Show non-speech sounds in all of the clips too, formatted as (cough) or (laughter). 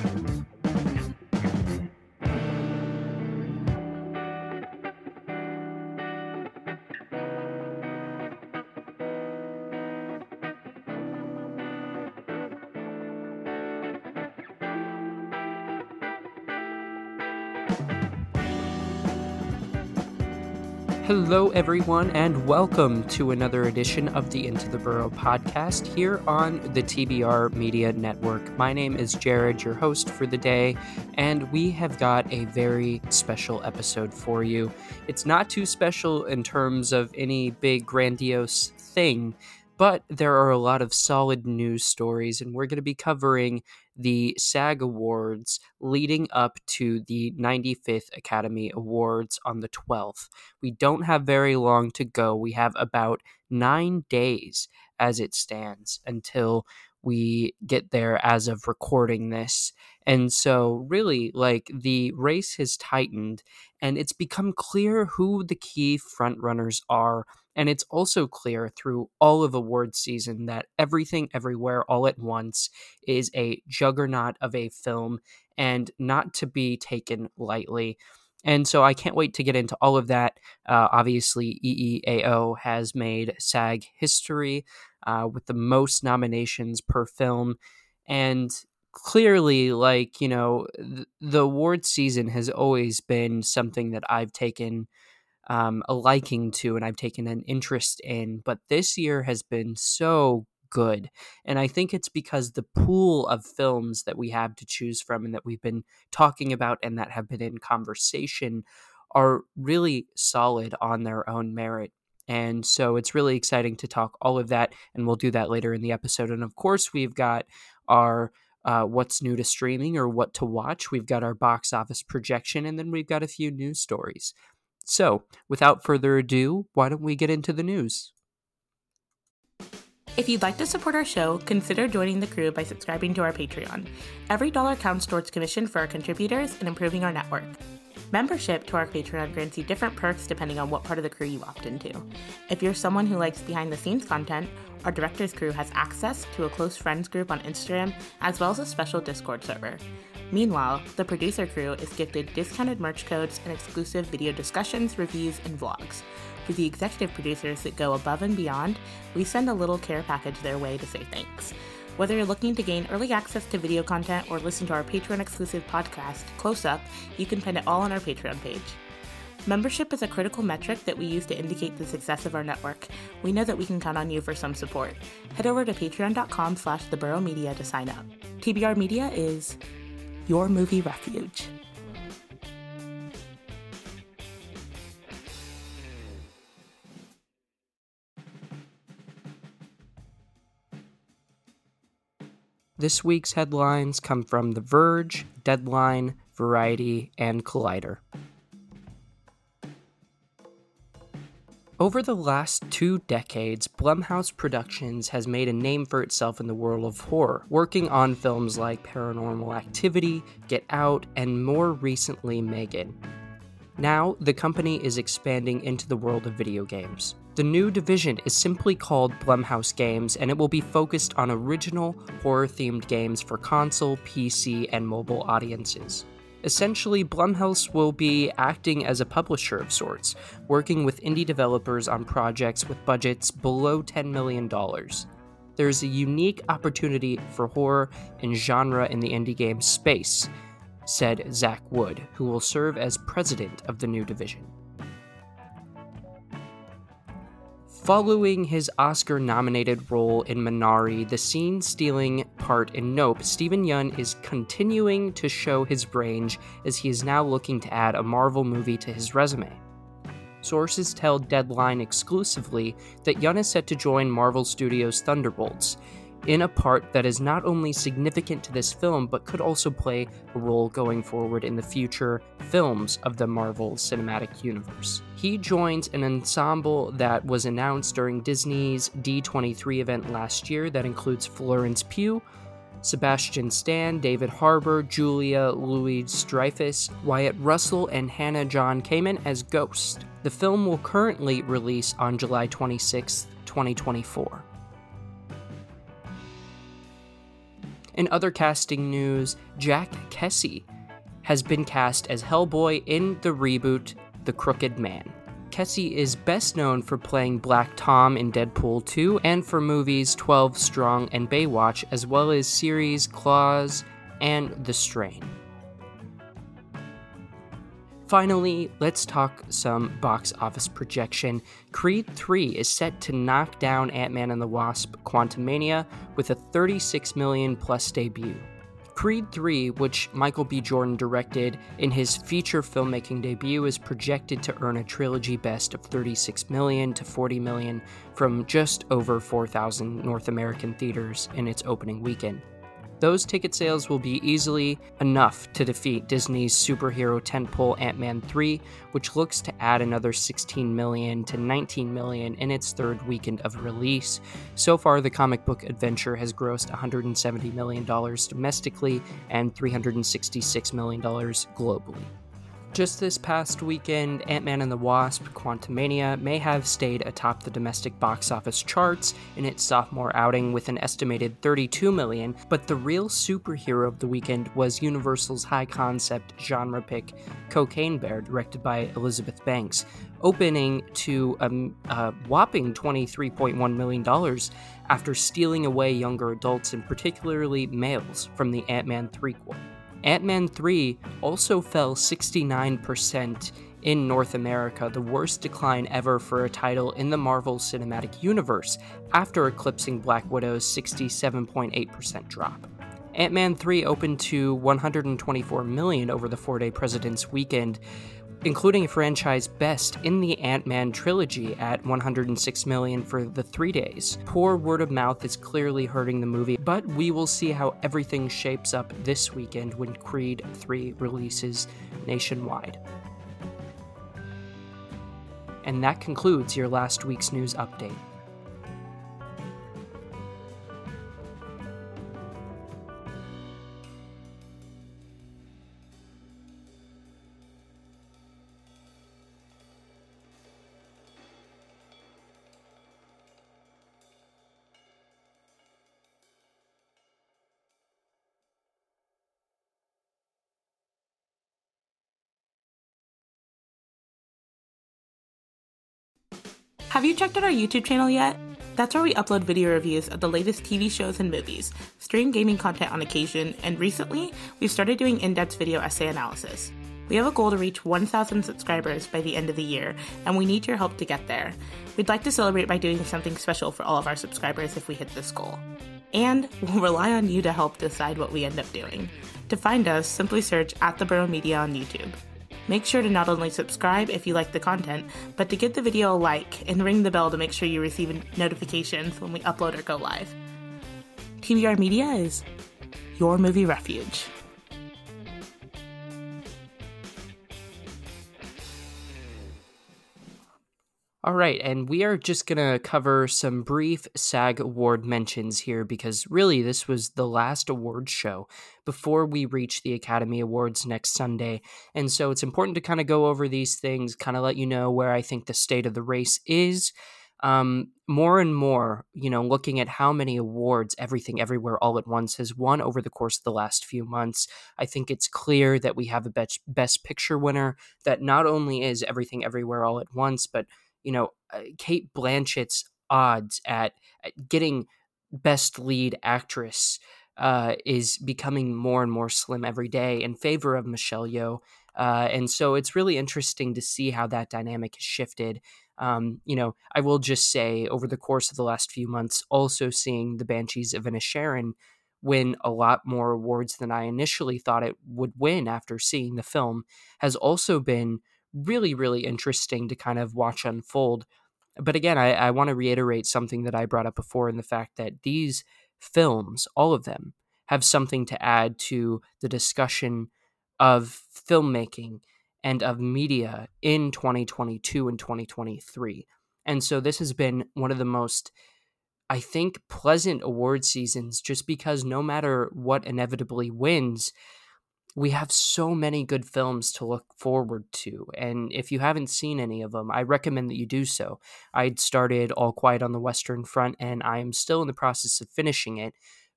Thank you. Hello, everyone, and welcome to another edition of the Into the Burrow podcast here on the TBR Media Network. My name is Jared, your host for the day, and we have got a very special episode for you. It's not too special in terms of any big, grandiose thing, but there are a lot of solid news stories, and we're going to be covering the SAG Awards leading up to the 95th Academy Awards on the 12th. We don't have very long to go. We have about nine days as it stands until we get there as of recording this. And so, really, like the race has tightened and it's become clear who the key frontrunners are and it's also clear through all of award season that Everything Everywhere All at Once is a juggernaut of a film and not to be taken lightly. And so I can't wait to get into all of that. Uh, obviously, EEAO has made SAG history uh, with the most nominations per film. And clearly, like, you know, th- the award season has always been something that I've taken um, a liking to and I've taken an interest in. But this year has been so good. And I think it's because the pool of films that we have to choose from and that we've been talking about and that have been in conversation are really solid on their own merit. And so it's really exciting to talk all of that, and we'll do that later in the episode. And of course, we've got our uh, what's new to streaming or what to watch. We've got our box office projection, and then we've got a few news stories. So, without further ado, why don't we get into the news? If you'd like to support our show, consider joining the crew by subscribing to our Patreon. Every dollar counts towards commission for our contributors and improving our network. Membership to our Patreon grants you different perks depending on what part of the crew you opt into. If you're someone who likes behind the scenes content, our director's crew has access to a close friends group on Instagram as well as a special Discord server. Meanwhile, the producer crew is gifted discounted merch codes and exclusive video discussions, reviews, and vlogs. For the executive producers that go above and beyond, we send a little care package their way to say thanks. Whether you're looking to gain early access to video content or listen to our Patreon exclusive podcast, Close Up, you can find it all on our Patreon page. Membership is a critical metric that we use to indicate the success of our network. We know that we can count on you for some support. Head over to patreon.com slash theburrowmedia to sign up. TBR Media is your movie refuge. This week's headlines come from The Verge, Deadline, Variety, and Collider. Over the last two decades, Blumhouse Productions has made a name for itself in the world of horror, working on films like Paranormal Activity, Get Out, and more recently, Megan. Now, the company is expanding into the world of video games. The new division is simply called Blumhouse Games, and it will be focused on original horror themed games for console, PC, and mobile audiences. Essentially, Blumhouse will be acting as a publisher of sorts, working with indie developers on projects with budgets below $10 million. There's a unique opportunity for horror and genre in the indie game space, said Zach Wood, who will serve as president of the new division. Following his Oscar nominated role in Minari, the scene stealing part in Nope, Steven Yeun is continuing to show his range as he is now looking to add a Marvel movie to his resume. Sources tell Deadline exclusively that Yeun is set to join Marvel Studios' Thunderbolts, in a part that is not only significant to this film, but could also play a role going forward in the future films of the Marvel Cinematic Universe. He joins an ensemble that was announced during Disney's D23 event last year that includes Florence Pugh, Sebastian Stan, David Harbour, Julia Louis Dreyfus, Wyatt Russell, and Hannah John Kamen as Ghost. The film will currently release on July 26, 2024. In other casting news, Jack Kesy has been cast as Hellboy in the reboot The Crooked Man. Kesy is best known for playing Black Tom in Deadpool 2 and for movies 12 Strong and Baywatch, as well as series Claws and The Strain. Finally, let's talk some box office projection. Creed 3 is set to knock down Ant Man and the Wasp Quantumania with a 36 million plus debut. Creed 3, which Michael B. Jordan directed in his feature filmmaking debut, is projected to earn a trilogy best of 36 million to 40 million from just over 4,000 North American theaters in its opening weekend. Those ticket sales will be easily enough to defeat Disney's superhero tentpole Ant-Man 3, which looks to add another 16 million to 19 million in its third weekend of release. So far, the comic book adventure has grossed 170 million dollars domestically and 366 million dollars globally. Just this past weekend, Ant Man and the Wasp Quantumania may have stayed atop the domestic box office charts in its sophomore outing with an estimated 32 million, but the real superhero of the weekend was Universal's high concept genre pick Cocaine Bear, directed by Elizabeth Banks, opening to a, a whopping $23.1 million after stealing away younger adults and particularly males from the Ant Man threequel. Ant Man 3 also fell 69% in North America, the worst decline ever for a title in the Marvel Cinematic Universe, after eclipsing Black Widow's 67.8% drop. Ant-Man 3 opened to 124 million over the 4-day President's Weekend, including franchise best in the Ant-Man trilogy at 106 million for the 3 days. Poor word of mouth is clearly hurting the movie, but we will see how everything shapes up this weekend when Creed 3 releases nationwide. And that concludes your last week's news update. Have you checked out our YouTube channel yet? That's where we upload video reviews of the latest TV shows and movies, stream gaming content on occasion, and recently, we've started doing in depth video essay analysis. We have a goal to reach 1,000 subscribers by the end of the year, and we need your help to get there. We'd like to celebrate by doing something special for all of our subscribers if we hit this goal. And we'll rely on you to help decide what we end up doing. To find us, simply search at the Burrow Media on YouTube. Make sure to not only subscribe if you like the content, but to give the video a like and ring the bell to make sure you receive notifications when we upload or go live. TBR Media is your movie refuge. All right, and we are just going to cover some brief SAG award mentions here because really this was the last award show before we reach the Academy Awards next Sunday. And so it's important to kind of go over these things, kind of let you know where I think the state of the race is. Um, more and more, you know, looking at how many awards Everything Everywhere All at Once has won over the course of the last few months, I think it's clear that we have a best, best picture winner that not only is Everything Everywhere All at Once, but you know, Cate Blanchett's odds at, getting best lead actress uh, is becoming more and more slim every day in favor of Michelle Yeoh. Uh, and so it's really interesting to see how that dynamic has shifted. Um, you know, I will just say over the course of the last few months, also seeing the Banshees of Inisherin win a lot more awards than I initially thought it would win after seeing the film has also been really, really interesting to kind of watch unfold. But again, I, I want to reiterate something that I brought up before in the fact that these films, all of them, have something to add to the discussion of filmmaking and of media in 2022 and 2023. And so this has been one of the most, I think, pleasant award seasons just because no matter what inevitably wins, we have so many good films to look forward to. And if you haven't seen any of them, I recommend that you do so. I'd started All Quiet on the Western Front, and I am still in the process of finishing it.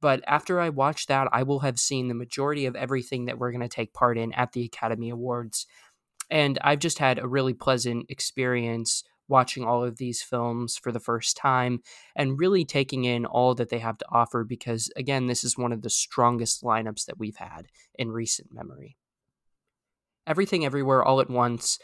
But after I watch that, I will have seen the majority of everything that we're going to take part in at the Academy Awards. And I've just had a really pleasant experience watching all of these films for the first time and really taking in all that they have to offer because, again, this is one of the strongest lineups that we've had in recent memory. Everything Everywhere All at Once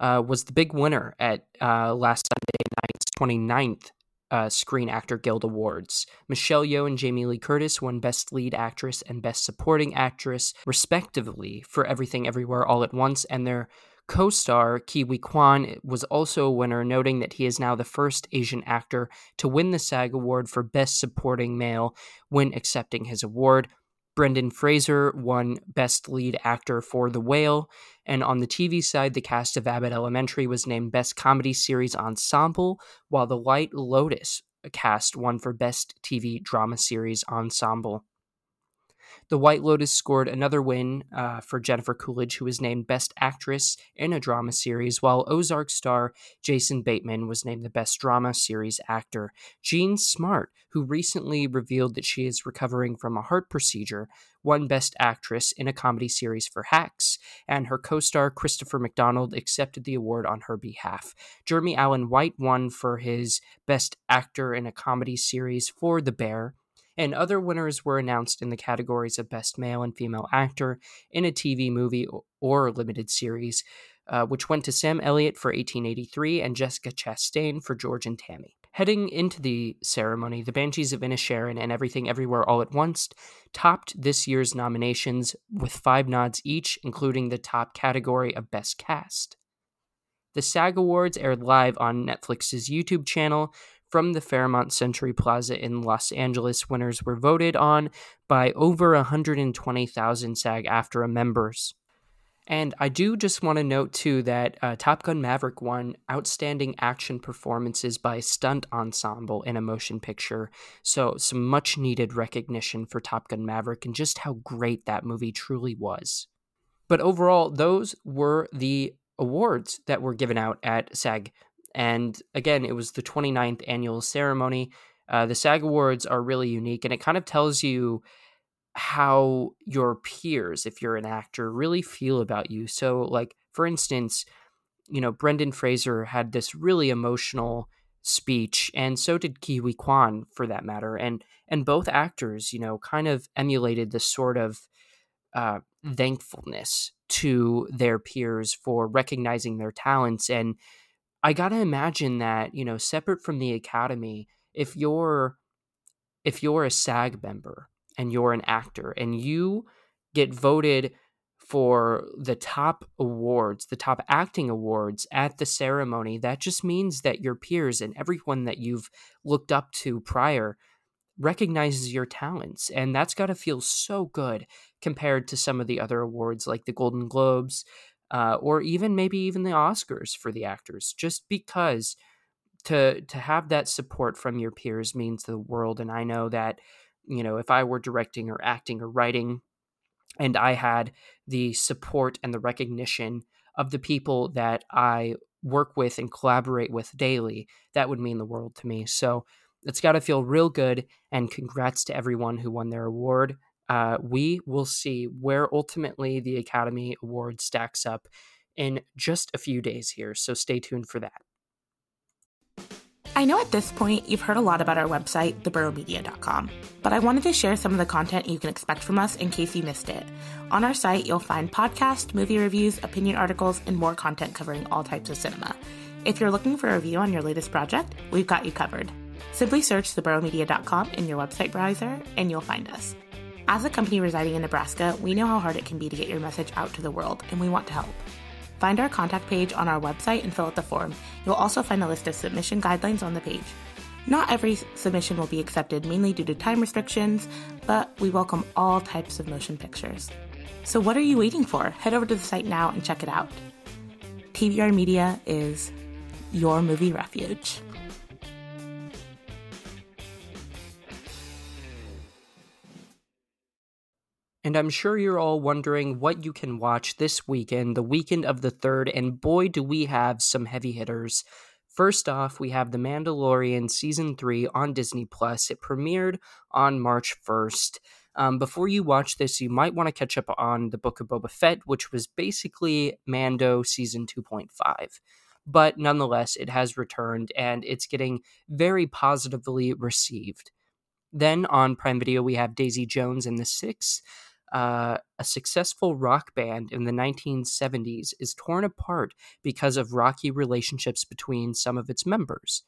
uh, was the big winner at uh, last Sunday night's 29th uh, Screen Actor Guild Awards. Michelle Yeoh and Jamie Lee Curtis won Best Lead Actress and Best Supporting Actress, respectively, for Everything Everywhere All at Once, and their co star Ke Huy Quan was also a winner, noting that he is now the first Asian actor to win the SAG Award for Best Supporting Male when accepting his award. Brendan Fraser won Best Lead Actor for The Whale. And on the TV side, the cast of Abbott Elementary was named Best Comedy Series Ensemble, while The White Lotus cast won for Best TV Drama Series Ensemble. The White Lotus scored another win uh, for Jennifer Coolidge, who was named Best Actress in a Drama Series, while Ozark star Jason Bateman was named the Best Drama Series Actor. Jean Smart, who recently revealed that she is recovering from a heart procedure, won Best Actress in a Comedy Series for Hacks, and her co star Christopher McDonald accepted the award on her behalf. Jeremy Allen White won for his Best Actor in a Comedy Series for The Bear and other winners were announced in the categories of Best Male and Female Actor in a TV movie or limited series, uh, which went to Sam Elliott for 1883 and Jessica Chastain for George and Tammy. Heading into the ceremony, the Banshees of Inisherin and Everything Everywhere All at Once topped this year's nominations with five nods each, including the top category of Best Cast. The SAG Awards aired live on Netflix's YouTube channel, from the Fairmont Century Plaza in Los Angeles. Winners were voted on by over 120,000 SAG AFTRA members. And I do just want to note too that uh, Top Gun Maverick won Outstanding Action Performances by Stunt Ensemble in a Motion Picture. So, some much needed recognition for Top Gun Maverick and just how great that movie truly was. But overall, those were the awards that were given out at SAG and again, it was the 29th annual ceremony. Uh, the SAG Awards are really unique, and it kind of tells you how your peers, if you're an actor, really feel about you. So, like, for instance, you know, Brendan Fraser had this really emotional speech, and so did Ke Huy Quan, for that matter. And and both actors, you know, kind of emulated this sort of uh, thankfulness to their peers for recognizing their talents and I got to imagine that, you know, separate from the academy, if you're if you're a SAG member and you're an actor and you get voted for the top awards, the top acting awards at the ceremony, that just means that your peers and everyone that you've looked up to prior recognizes your talents. And that's got to feel so good compared to some of the other awards like the Golden Globes, uh, or even maybe even the Oscars for the actors, just because to to have that support from your peers means the world. And I know that you know if I were directing or acting or writing, and I had the support and the recognition of the people that I work with and collaborate with daily, that would mean the world to me. So it's got to feel real good. And congrats to everyone who won their award uh, we will see where ultimately the Academy Award stacks up in just a few days here. So stay tuned for that. I know at this point you've heard a lot about our website, theburrowmedia.com, but I wanted to share some of the content you can expect from us in case you missed it. On our site, you'll find podcasts, movie reviews, opinion articles, and more content covering all types of cinema. If you're looking for a review on your latest project, we've got you covered. Simply search theburrowmedia.com in your website browser and you'll find us. As a company residing in Nebraska, we know how hard it can be to get your message out to the world, and we want to help. Find our contact page on our website and fill out the form. You'll also find a list of submission guidelines on the page. Not every submission will be accepted, mainly due to time restrictions, but we welcome all types of motion pictures. So, what are you waiting for? Head over to the site now and check it out. TBR Media is your movie refuge. And I'm sure you're all wondering what you can watch this weekend, the weekend of the 3rd, and boy, do we have some heavy hitters First off, we have The Mandalorian Season 3 on Disney Plus. It premiered on March 1st. Um, before you watch this, you might want to catch up on the Book of Boba Fett, which was basically Mando Season 2.5. But nonetheless, it has returned and it's getting very positively received. Then on Prime Video, we have Daisy Jones and the Six. Uh, a successful rock band in the 1970s is torn apart because of rocky relationships between some of its members.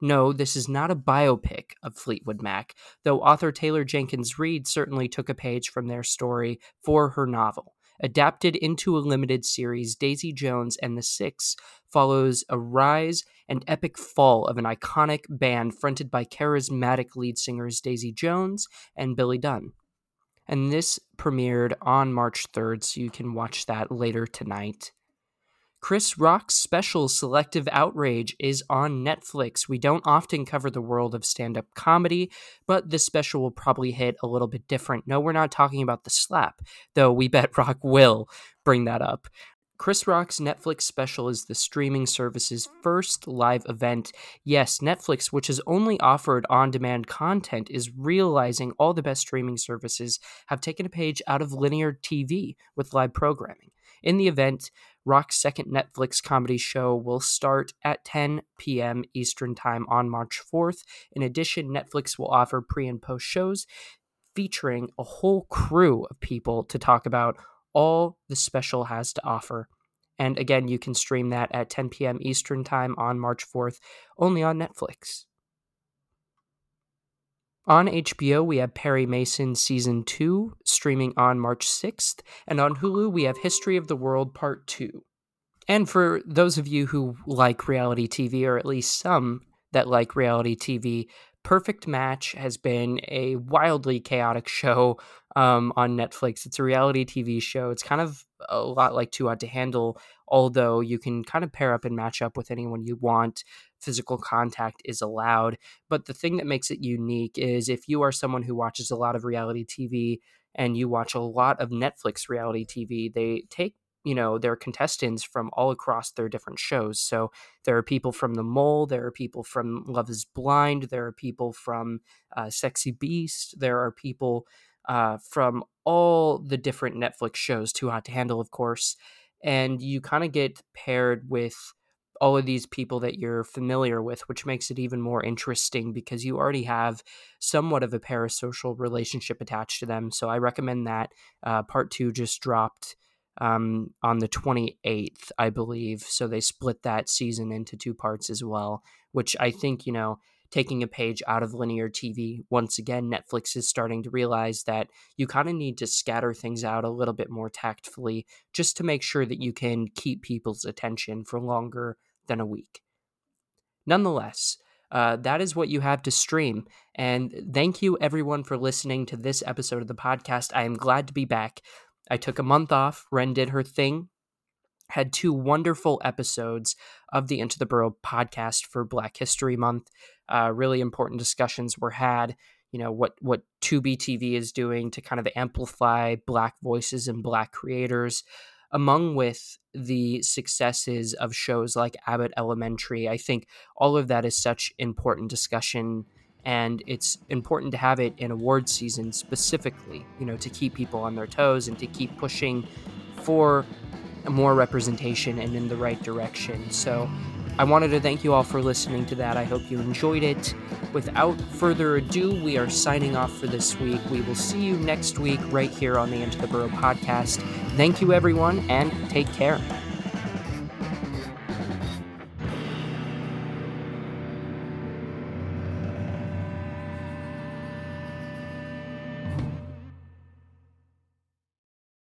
No, this is not a biopic of Fleetwood Mac, though author Taylor Jenkins Reid certainly took a page from their story for her novel. Adapted into a limited series, Daisy Jones and the Six follows a rise and epic fall of an iconic band fronted by charismatic lead singers Daisy Jones and Billy Dunn and this premiered on March 3rd, so you can watch that later tonight. Chris Rock's special Selective Outrage is on Netflix. We don't often cover the world of stand up comedy, but this special will probably hit a little bit different. No, we're not talking about the slap, though we bet Rock will bring that up. Chris Rock's Netflix special is the streaming service's first live event. Yes, Netflix, which has only offered on demand content, is realizing all the best streaming services have taken a page out of linear TV with live programming. In the event, Rock's second Netflix comedy show will start at 10 p.m. Eastern Time on March 4th. In addition, Netflix will offer pre and post shows featuring a whole crew of people to talk about all the special has to offer. And again, you can stream that at 10 p.m. Eastern Time on March 4th, only on Netflix. On HBO, we have Perry Mason Season 2 streaming on March 6th, and on Hulu, we have History of the World Part 2. And for those of you who like reality TV, or at least some that like reality TV, Perfect Match has been a wildly chaotic (laughs) show um, on Netflix. It's a reality TV show. It's kind of a lot like Too Hot to Handle, although you can kind of pair up and match up with anyone you want. Physical contact is allowed. But the thing that makes it unique is if you are someone who watches a lot of reality TV and you watch a lot of Netflix reality TV, they take you know their contestants from all across their different shows so there are people from the mole there are people from love is blind there are people from uh, sexy beast there are people uh, from all the different netflix shows too hot to handle of course and you kind of get paired with all of these people that you're familiar with, which makes it even more interesting because you already have somewhat of a parasocial relationship attached to them. So I recommend that. Uh, part two just dropped um, on the 28th, I believe. So they split that season into two parts as well, which I think, you know, taking a page out of linear TV, once again, Netflix is starting to realize that you kind of need to scatter things out a little bit more tactfully just to make sure that you can keep people's attention for longer than a week. Nonetheless, uh, that is what you have to stream. And thank you, everyone, for listening to this episode of the podcast. I am glad to be back. I took a month off. Ren did her thing. Had two wonderful episodes of the Into the Burrow podcast for Black History Month. Uh, really important discussions were had. You know what what Tubi TV is doing to kind of amplify Black voices and Black creators, among with the successes of shows like Abbott Elementary. I think all of that is such important discussion and it's important to have it in award season specifically you know to keep people on their toes and to keep pushing for more representation and in the right direction. So i wanted to thank you all for listening to that. I hope you enjoyed it. Without further ado we are signing off for this week. We will see you next week right here on the into the burrow podcast. Thank you everyone and take care